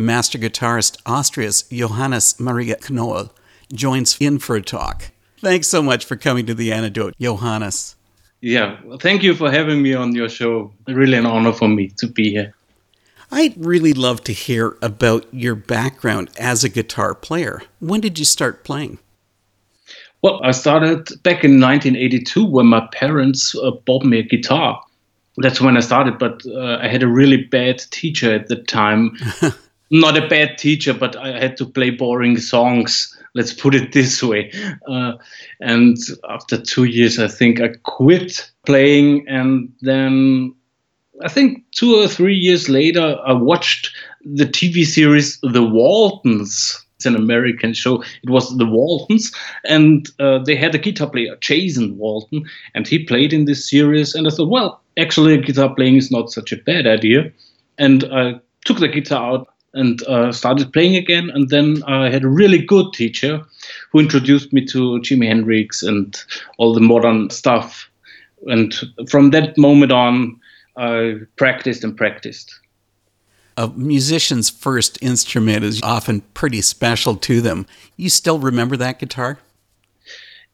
master guitarist Austria's Johannes Maria Knoll, joins in for a talk. Thanks so much for coming to The Antidote, Johannes. Yeah, well, thank you for having me on your show. Really an honor for me to be here. I'd really love to hear about your background as a guitar player. When did you start playing? Well, I started back in 1982 when my parents uh, bought me a guitar. That's when I started, but uh, I had a really bad teacher at the time. Not a bad teacher, but I had to play boring songs. Let's put it this way. Uh, and after two years, I think I quit playing. And then I think two or three years later, I watched the TV series The Waltons it's an American show. It was the Waltons, and uh, they had a guitar player, Jason Walton, and he played in this series. And I thought, well, actually, guitar playing is not such a bad idea. And I took the guitar out and uh, started playing again. And then I had a really good teacher who introduced me to Jimi Hendrix and all the modern stuff. And from that moment on, I practiced and practiced a musician's first instrument is often pretty special to them. You still remember that guitar?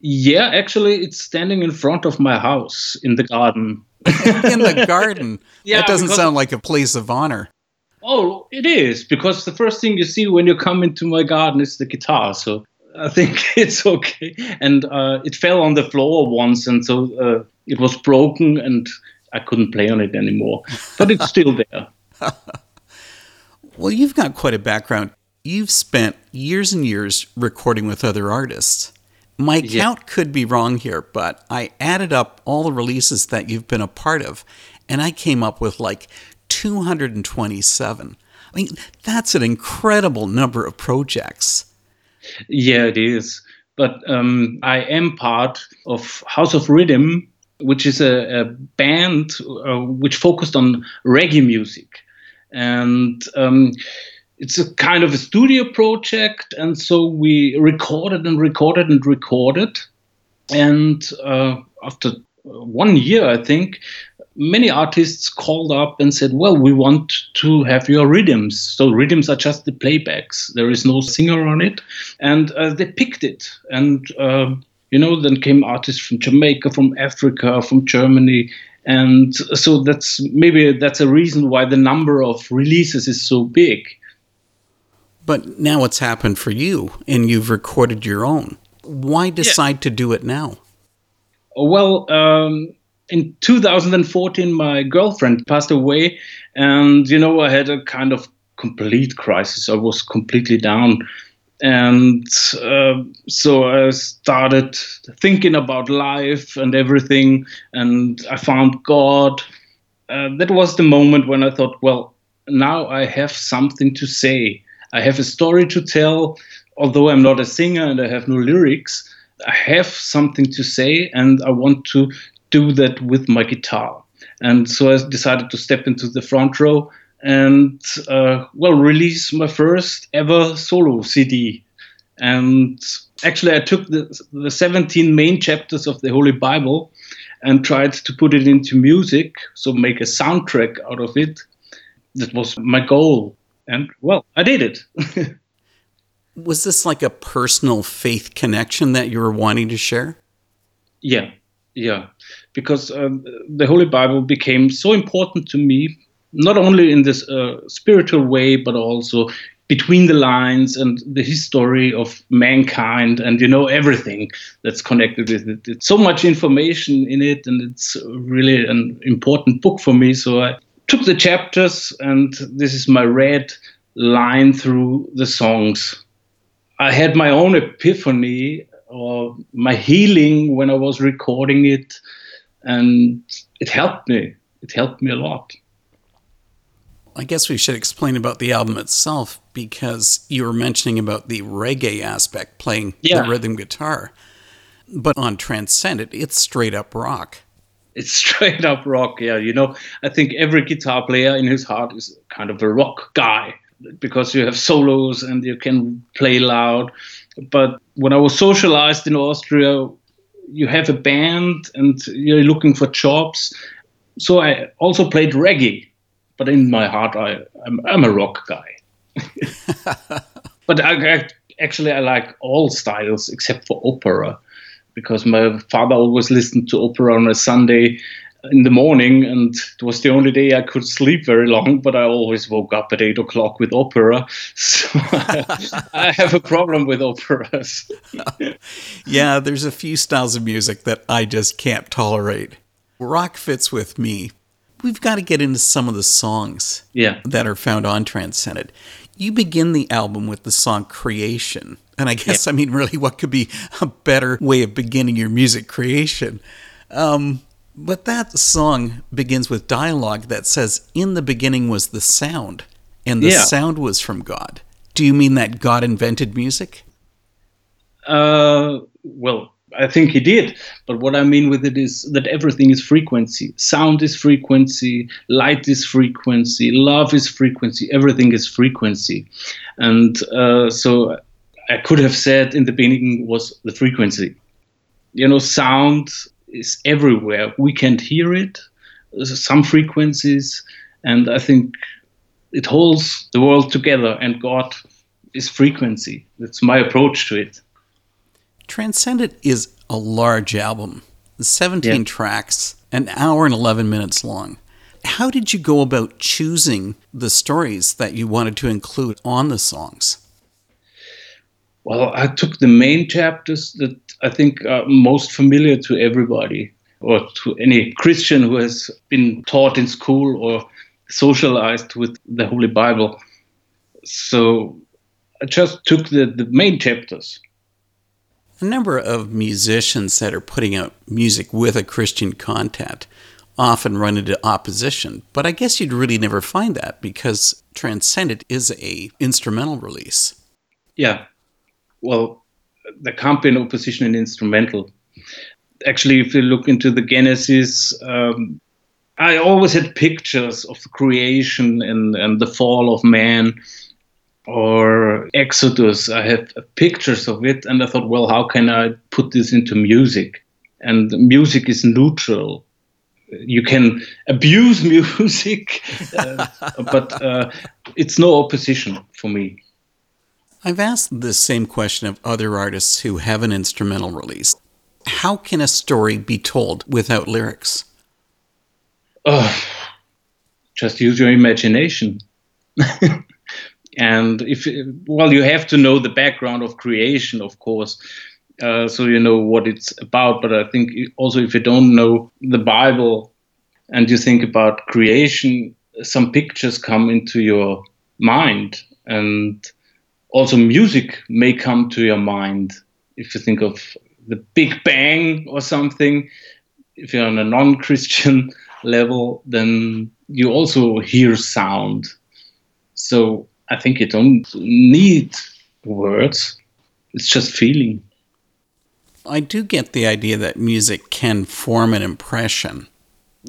Yeah, actually, it's standing in front of my house in the garden. in the garden? yeah, that doesn't sound like a place of honor. Oh, it is, because the first thing you see when you come into my garden is the guitar. So I think it's okay. And uh, it fell on the floor once, and so uh, it was broken, and I couldn't play on it anymore. But it's still there. Well, you've got quite a background. You've spent years and years recording with other artists. My yeah. count could be wrong here, but I added up all the releases that you've been a part of, and I came up with like 227. I mean, that's an incredible number of projects. Yeah, it is. But um, I am part of House of Rhythm, which is a, a band uh, which focused on reggae music and um, it's a kind of a studio project and so we recorded and recorded and recorded and uh, after one year i think many artists called up and said well we want to have your rhythms. So rhythms are just the playbacks. There is no singer on it. And uh, they picked it. And uh, you know then came artists from jamaica from africa from germany. And so that's maybe that's a reason why the number of releases is so big. But now it's happened for you and you've recorded your own. Why decide yeah. to do it now? Well um, in 2014 my girlfriend passed away and you know i had a kind of complete crisis i was completely down and uh, so I started thinking about life and everything, and I found God. Uh, that was the moment when I thought, well, now I have something to say. I have a story to tell, although I'm not a singer and I have no lyrics. I have something to say, and I want to do that with my guitar. And so I decided to step into the front row and uh, well release my first ever solo CD. And actually, I took the, the 17 main chapters of the Holy Bible and tried to put it into music, so make a soundtrack out of it. That was my goal. And well, I did it. was this like a personal faith connection that you were wanting to share? Yeah, yeah. Because um, the Holy Bible became so important to me not only in this uh, spiritual way, but also between the lines and the history of mankind and you know everything that's connected with it. It's so much information in it, and it's really an important book for me. So I took the chapters, and this is my red line through the songs. I had my own epiphany or my healing when I was recording it, and it helped me. It helped me a lot. I guess we should explain about the album itself because you were mentioning about the reggae aspect, playing yeah. the rhythm guitar. But on Transcendent, it's straight up rock. It's straight up rock, yeah. You know, I think every guitar player in his heart is kind of a rock guy because you have solos and you can play loud. But when I was socialized in Austria, you have a band and you're looking for jobs. So I also played reggae but in my heart, I, I'm, I'm a rock guy. but I, I, actually, I like all styles except for opera because my father always listened to opera on a Sunday in the morning, and it was the only day I could sleep very long. But I always woke up at eight o'clock with opera, so I, have a problem with operas. yeah, there's a few styles of music that I just can't tolerate. Rock fits with me. We've got to get into some of the songs yeah. that are found on Transcended. You begin the album with the song Creation. And I guess, yeah. I mean, really, what could be a better way of beginning your music creation? Um, but that song begins with dialogue that says, In the beginning was the sound, and the yeah. sound was from God. Do you mean that God invented music? Uh, well, I think he did. But what I mean with it is that everything is frequency. Sound is frequency, light is frequency, love is frequency, everything is frequency. And uh, so I could have said in the beginning was the frequency. You know, sound is everywhere. We can't hear it, some frequencies, and I think it holds the world together, and God is frequency. That's my approach to it. Transcendent is a large album, 17 yeah. tracks, an hour and 11 minutes long. How did you go about choosing the stories that you wanted to include on the songs? Well, I took the main chapters that I think are most familiar to everybody or to any Christian who has been taught in school or socialized with the Holy Bible. So I just took the, the main chapters. A number of musicians that are putting out music with a Christian content often run into opposition, but I guess you'd really never find that because Transcendent is a instrumental release. Yeah, well, there can't be an opposition in instrumental. Actually, if you look into the Genesis, um, I always had pictures of the creation and, and the fall of man or Exodus. I have pictures of it, and I thought, well, how can I put this into music? And music is neutral. You can abuse music, uh, but uh, it's no opposition for me. I've asked the same question of other artists who have an instrumental release. How can a story be told without lyrics? Oh, just use your imagination. and if well, you have to know the background of creation, of course, uh, so you know what it's about. But I think also if you don't know the Bible and you think about creation, some pictures come into your mind, and also music may come to your mind if you think of the Big Bang or something. If you're on a non-Christian level, then you also hear sound. So I think you don't need words. It's just feeling. I do get the idea that music can form an impression,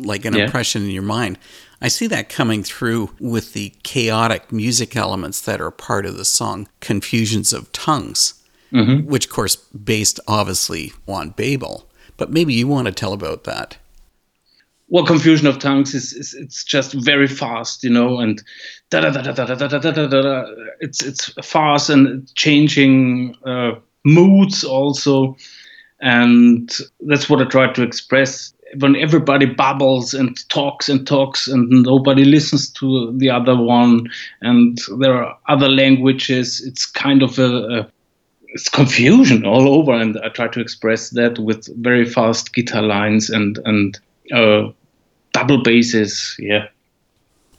like an yeah. impression in your mind. I see that coming through with the chaotic music elements that are part of the song Confusions of Tongues, mm-hmm. which, of course, based obviously on Babel. But maybe you want to tell about that. Well, confusion of tongues is, is it's just very fast, you know, and da da da da da da da da da da. It's it's fast and changing uh, moods also, and that's what I tried to express when everybody babbles and talks and talks and nobody listens to the other one and there are other languages it's kind of a, a it's confusion all over and i try to express that with very fast guitar lines and and uh, double basses yeah.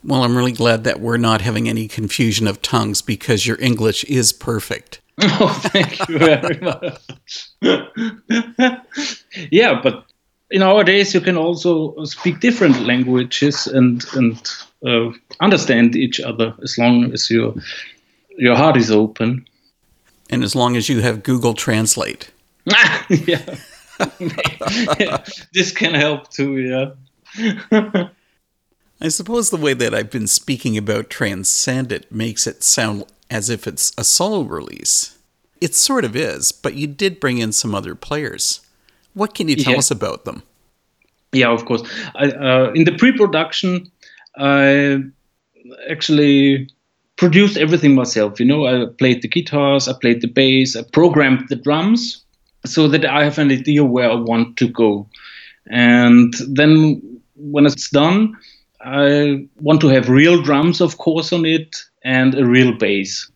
Well i'm really glad that we're not having any confusion of tongues because your english is perfect. Oh thank you very much. Yeah but nowadays you can also speak different languages and and uh, understand each other as long as your your heart is open and as long as you have google translate yeah. yeah. this can help too yeah i suppose the way that i've been speaking about transcendent makes it sound as if it's a solo release it sort of is but you did bring in some other players what can you tell yeah. us about them? Yeah, of course. I, uh, in the pre-production, I actually produced everything myself. You know, I played the guitars, I played the bass, I programmed the drums so that I have an idea where I want to go. And then when it's done, I want to have real drums, of course, on it and a real bass.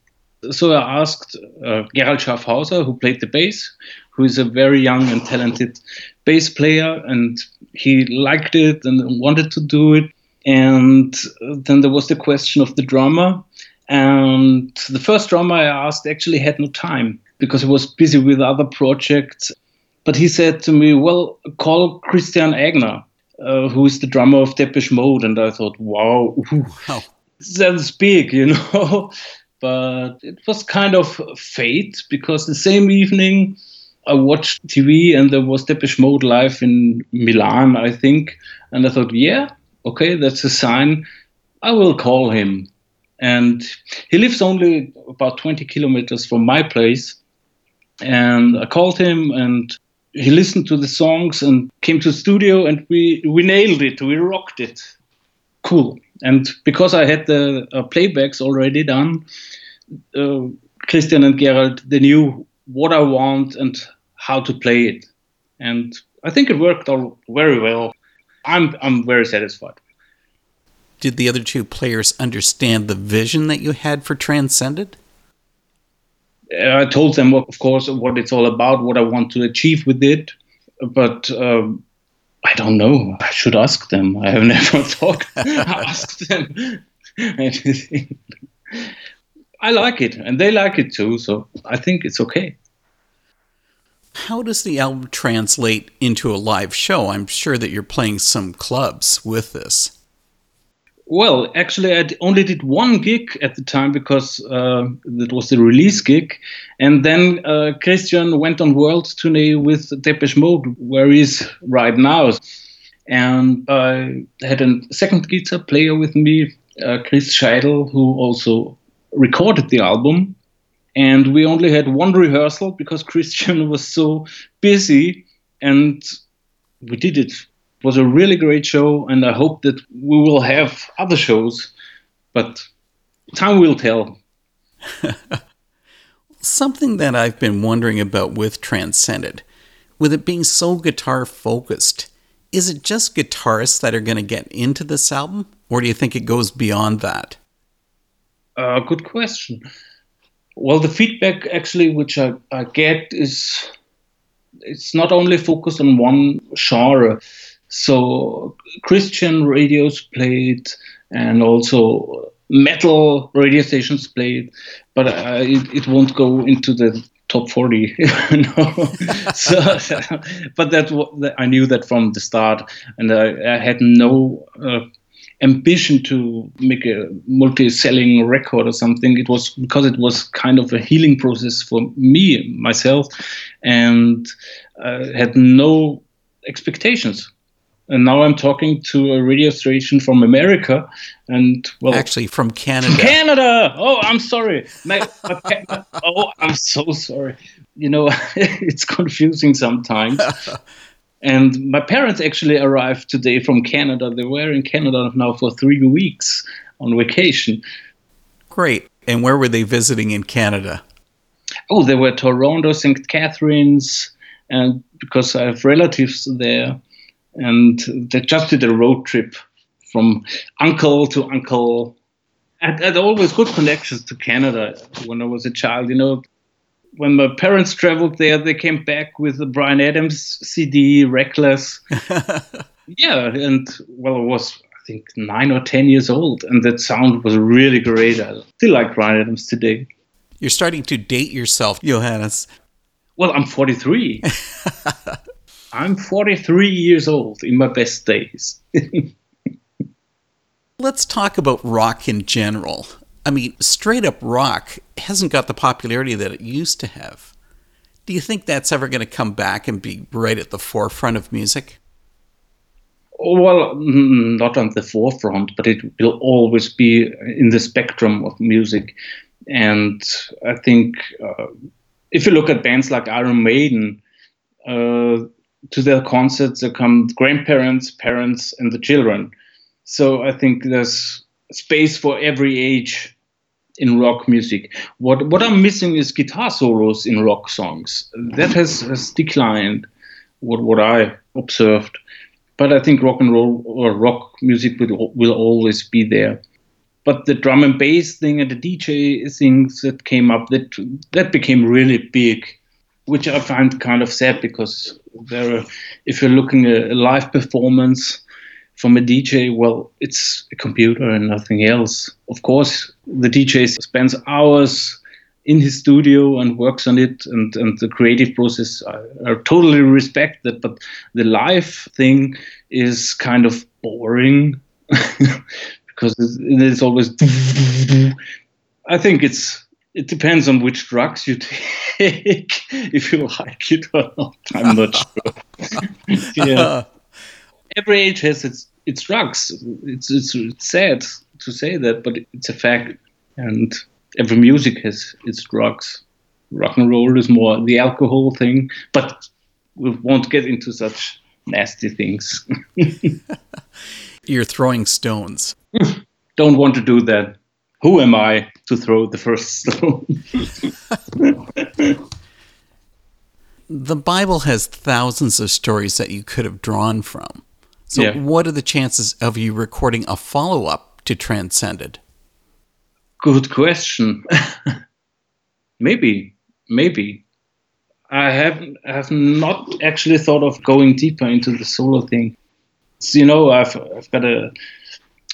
So I asked uh, Gerald Schaffhauser, who played the bass, who is a very young and talented bass player, and he liked it and wanted to do it. And then there was the question of the drummer. And the first drummer I asked actually had no time because he was busy with other projects. But he said to me, Well, call Christian Eigner, uh, who is the drummer of Depeche Mode. And I thought, Wow, wow. that's big, you know. but it was kind of fate because the same evening I watched TV and there was Depeche Mode live in Milan, I think. And I thought, Yeah, okay, that's a sign. I will call him. And he lives only about 20 kilometers from my place. And I called him and he listened to the songs and came to the studio and we, we nailed it. We rocked it. Cool. And because I had the uh, playbacks already done, uh, Christian and Gerald, they knew what I want and how to play it. And I think it worked all very well. I'm, I'm very satisfied. Did the other two players understand the vision that you had for Transcended? I told them, of course, what it's all about, what I want to achieve with it. But um, I don't know. I should ask them. I have never talked, asked them anything. I like it, and they like it too. So I think it's okay. How does the album translate into a live show? I'm sure that you're playing some clubs with this. Well, actually, I only did one gig at the time because uh, that was the release gig. And then uh, Christian went on world tourney with Depeche Mode, where he's right now. And I had a second guitar player with me, uh, Chris Scheidel, who also recorded the album. And we only had one rehearsal because Christian was so busy. And we did it was a really great show, and I hope that we will have other shows, but time will tell. Something that I've been wondering about with Transcended, with it being so guitar focused, is it just guitarists that are going to get into this album, or do you think it goes beyond that? Uh, good question. Well, the feedback actually which I, I get is it's not only focused on one genre. So Christian radios played, and also metal radio stations played, but it, it won't go into the top 40 you know so, but that i knew that from the start and i, I had no uh, ambition to make a multi-selling record or something it was because it was kind of a healing process for me myself and i had no expectations and now I'm talking to a radio station from America, and well, actually from Canada. Canada. Oh, I'm sorry. My, my, oh, I'm so sorry. You know, it's confusing sometimes. and my parents actually arrived today from Canada. They were in Canada now for three weeks on vacation. Great. And where were they visiting in Canada? Oh, they were Toronto, St. Catharines, and because I have relatives there and they just did a road trip from uncle to uncle. I had always good connections to Canada when I was a child. You know, when my parents traveled there, they came back with the Bryan Adams CD, Reckless. yeah, and well, I was I think nine or ten years old, and that sound was really great. I still like Bryan Adams today. You're starting to date yourself, Johannes. Well, I'm 43. I'm 43 years old in my best days. Let's talk about rock in general. I mean, straight up rock hasn't got the popularity that it used to have. Do you think that's ever going to come back and be right at the forefront of music? Well, not on the forefront, but it will always be in the spectrum of music. And I think uh, if you look at bands like Iron Maiden, uh, to their concerts there come grandparents, parents, and the children. So I think there's space for every age in rock music. What what I'm missing is guitar solos in rock songs. That has, has declined. What what I observed, but I think rock and roll or rock music will will always be there. But the drum and bass thing and the DJ things that came up that that became really big, which I find kind of sad because there, if you're looking at a live performance from a DJ, well, it's a computer and nothing else. Of course, the DJ spends hours in his studio and works on it, and, and the creative process, I, I totally respect that. But the live thing is kind of boring because it is always. I think it's it depends on which drugs you take if you like it or not. I'm not sure. yeah every age has its its drugs. It's, it's it's sad to say that, but it's a fact. And every music has its drugs. Rock and roll is more the alcohol thing, but we won't get into such nasty things. You're throwing stones. Don't want to do that. Who am I to throw the first stone? the Bible has thousands of stories that you could have drawn from. So, yeah. what are the chances of you recording a follow up to Transcended? Good question. maybe, maybe. I have have not actually thought of going deeper into the solo thing. So, you know, I've I've got a,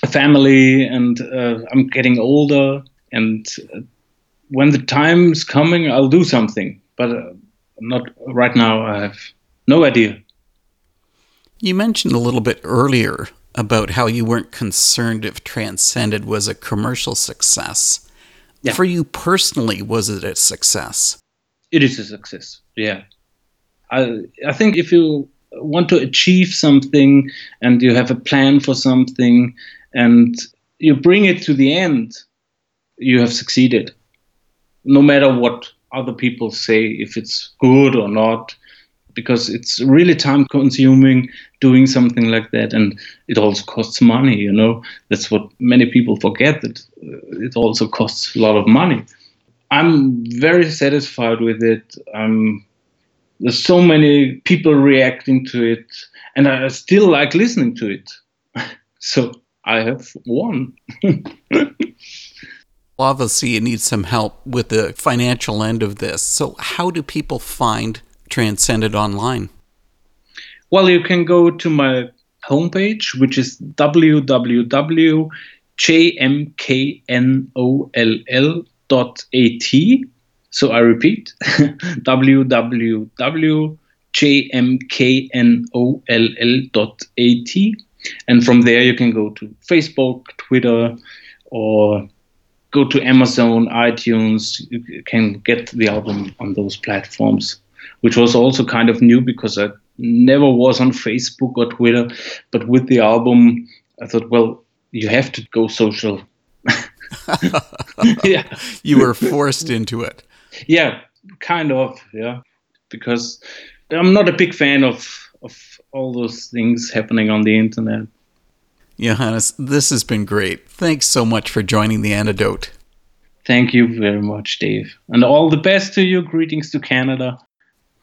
a family, and uh, I'm getting older, and uh, when the time's coming, I'll do something. But uh, not right now. I have no idea. You mentioned a little bit earlier about how you weren't concerned if Transcended was a commercial success. Yeah. For you personally, was it a success? It is a success, yeah. I, I think if you want to achieve something and you have a plan for something and you bring it to the end, you have succeeded. No matter what other people say, if it's good or not, because it's really time consuming doing something like that and it also costs money you know? That's what many people forget that uh, it also costs a lot of money. I'm very satisfied with it. Um, there's so many people reacting to it and i still like listening to it. So i have won obviously you need some help with the financial end of this. So how do people find Transcended online? Well, you can go to my homepage, which is www.jmknoll.at. So I repeat, www.jmknoll.at. And from there, you can go to Facebook, Twitter, or go to Amazon, iTunes. You can get the album on those platforms which was also kind of new because I never was on Facebook or Twitter. But with the album, I thought, well, you have to go social. yeah. You were forced into it. Yeah, kind of. Yeah. Because I'm not a big fan of, of all those things happening on the internet. Johannes, this has been great. Thanks so much for joining the antidote. Thank you very much, Dave. And all the best to you. Greetings to Canada.